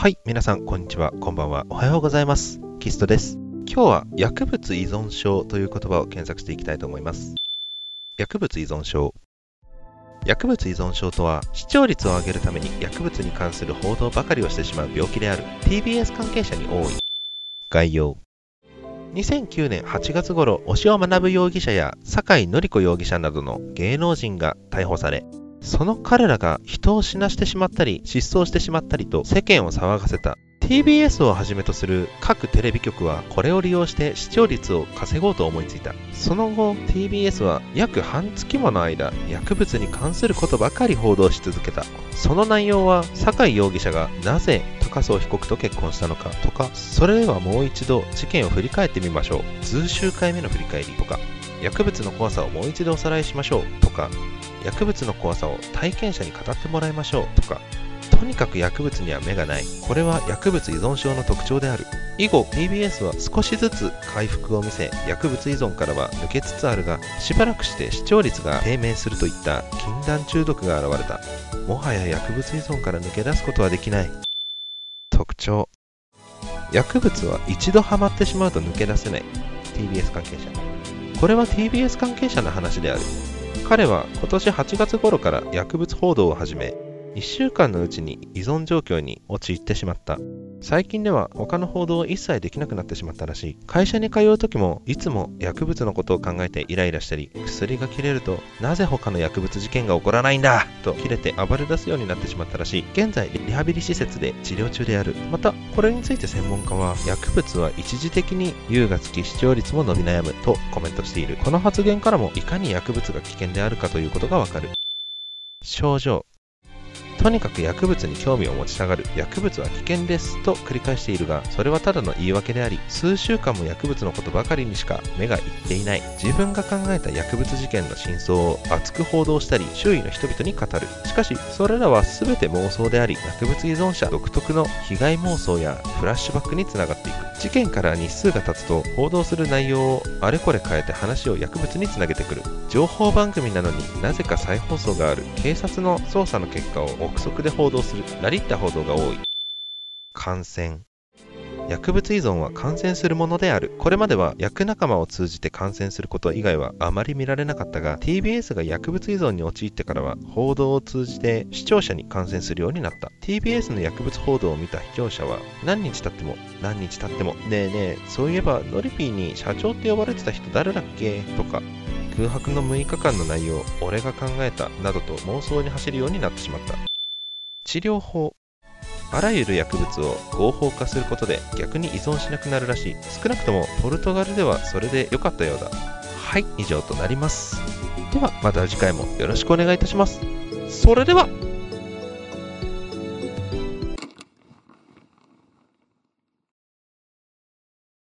はい、皆さん、こんにちは、こんばんは、おはようございます。キストです。今日は薬物依存症という言葉を検索していきたいと思います。薬物依存症。薬物依存症とは、視聴率を上げるために薬物に関する報道ばかりをしてしまう病気である TBS 関係者に多い。概要。2009年8月頃、押尾学容疑者や酒井紀子容疑者などの芸能人が逮捕され、その彼らが人を死なしてしまったり、失踪してしまったりと世間を騒がせた。TBS をはじめとする各テレビ局はこれを利用して視聴率を稼ごうと思いついた。その後、TBS は約半月もの間、薬物に関することばかり報道し続けた。その内容は、酒井容疑者がなぜ高荘被告と結婚したのかとか、それではもう一度事件を振り返ってみましょう。数週回目の振り返りとか、薬物の怖さをもう一度おさらいしましょうとか、薬物の怖さを体験者に語ってもらいましょうとか、とにかく薬物には目がない。これは薬物依存症の特徴である。以後、TBS は少しずつ回復を見せ、薬物依存からは抜けつつあるが、しばらくして視聴率が低迷するといった禁断中毒が現れた。もはや薬物依存から抜け出すことはできない。特徴。薬物は一度ハマってしまうと抜け出せない。TBS 関係者。これは TBS 関係者の話である。彼は今年8月頃から薬物報道を始め、1週間のうちに依存状況に陥ってしまった。最近では他の報道を一切できなくなってしまったらしい。会社に通う時もいつも薬物のことを考えてイライラしたり、薬が切れるとなぜ他の薬物事件が起こらないんだ？と切れて暴れ出すようになってしまったらしい。現在リハビリ施設で治療中である。また、これについて専門家は薬物は一時的に優がつき視聴率も伸び悩むとコメントしている。この発言からもいかに薬物が危険であるかということがわかる。症状とにかく薬物に興味を持ちたがる。薬物は危険ですと繰り返しているがそれはただの言い訳であり数週間も薬物のことばかりにしか目がいっていない。自分が考えた薬物事件の真相を熱く報道したり周囲の人々に語る。しかしそれらは全て妄想であり薬物依存者独特の被害妄想やフラッシュバックにつながっていく。事件から日数が経つと報道する内容をあれこれ変えて話を薬物につなげてくる。情報番組なのになぜか再放送がある。警察の捜査の結果を憶測で報道する。ラリった報道が多い。感染。薬物依存は感染するものである。これまでは薬仲間を通じて感染すること以外はあまり見られなかったが TBS が薬物依存に陥ってからは報道を通じて視聴者に感染するようになった。TBS の薬物報道を見た視聴者は何日経っても何日経ってもねえねえそういえばノリピーに社長って呼ばれてた人誰だっけ？とか空白の6日間の内容俺が考えたなどと妄想に走るようになってしまった。治療法あらゆる薬物を合法化することで逆に依存しなくなるらしい。少なくともポルトガルではそれで良かったようだ。はい以上となります。ではまた次回もよろしくお願いいたします。それでは